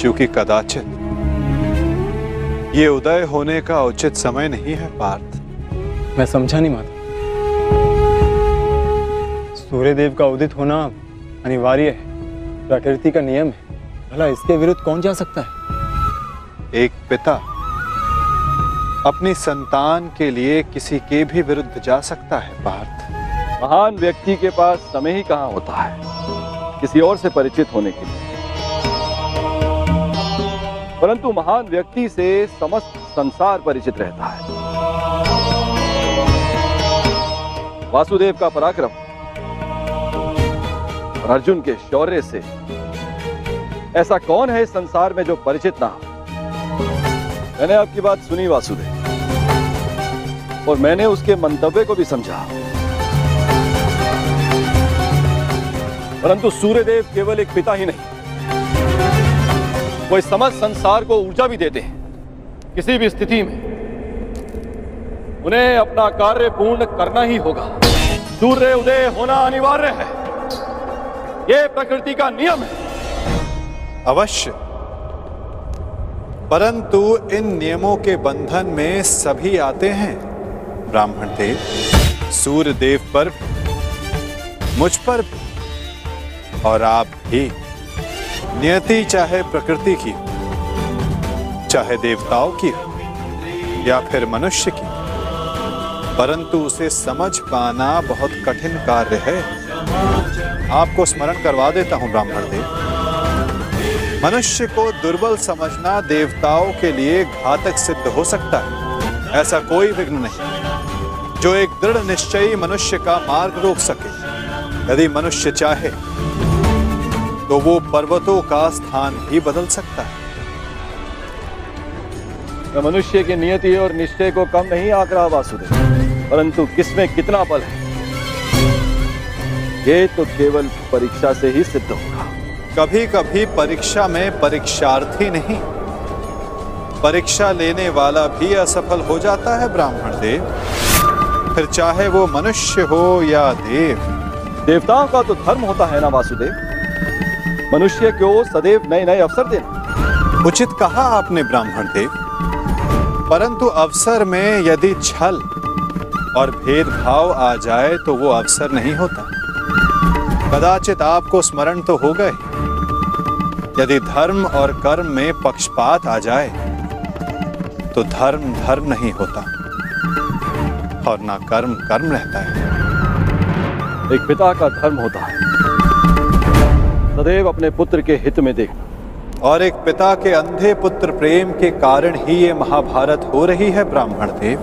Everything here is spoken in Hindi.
क्योंकि कदाचित ये उदय होने का उचित समय नहीं है पार्थ। मैं समझा नहीं माता। सूर्यदेव का उदित होना अनिवार्य है। प्रकृति का नियम है। भला इसके विरुद्ध कौन जा सकता है? एक पिता अपनी संतान के लिए किसी के भी विरुद्ध जा सकता है पार्थ। महान व्यक्ति के पास समय ही कहाँ होता है? किसी और से परिचित होने के लिए। परंतु महान व्यक्ति से समस्त संसार परिचित रहता है। वासुदेव का पराक्रम और अर्जुन के शौर्य से। ऐसा कौन है इस संसार में जो परिचित ना मैंने आपकी बात सुनी वासुदेव, और मैंने उसके मंतव्य को भी समझा। परंतु सूर्यदेव केवल एक पिता ही नहीं वो इस समस्त संसार को ऊर्जा भी देते हैं, किसी भी स्थिति में। उन्हें अपना कार्य पूर्ण करना ही होगा। सूर्य उदय होना अनिवार्य है। यह प्रकृति का नियम है। अवश्य। परंतु इन नियमों के बंधन में सभी आते हैं, ब्राह्मण देव। सूर्य देव पर, मुझ पर और आप भी। नियति चाहे प्रकृति की चाहे देवताओं की हो, या फिर मनुष्य की। परंतु उसे समझ पाना बहुत कठिन कार्य है। आपको स्मरण करवा देता हूँ, ब्राह्मण देव। मनुष्य को दुर्बल समझना देवताओं के लिए घातक सिद्ध हो सकता है। ऐसा कोई विघ्न नहीं। जो एक दृढ़ निश्चयी मनुष्य का मार्ग रोक सके। यदि मनुष्य चाहे तो वो पर्वतों का स्थान भी बदल सकता है। मनुष्य की नियति और निश्चय को कम नहीं आंक रहा वासुदेव। परंतु किसमें कितना बल है? ये तो केवल परीक्षा से ही सिद्ध होगा। कभी कभी परीक्षा में परीक्षार्थी नहीं। परीक्षा लेने वाला भी असफल हो जाता है ब्राह्मण देव। फिर चाहे वो मनुष्य हो या देव। देवताओं का तो धर्म होता है ना वासुदेव? मनुष्य को सदैव नए नए अवसर देना। उचित कहा आपने ब्राह्मण देव परंतु अवसर में यदि छल और भेदभाव आ जाए तो वो अवसर नहीं होता। कदाचित आपको स्मरण तो हो गए। यदि धर्म और कर्म में पक्षपात आ जाए तो धर्म धर्म नहीं होता। और ना कर्म कर्म रहता है। एक पिता का धर्म होता है। सदैव अपने पुत्र के हित में देखना। और एक पिता के अंधे पुत्र प्रेम के कारण ही ये महाभारत हो रही है, ब्राह्मण देव।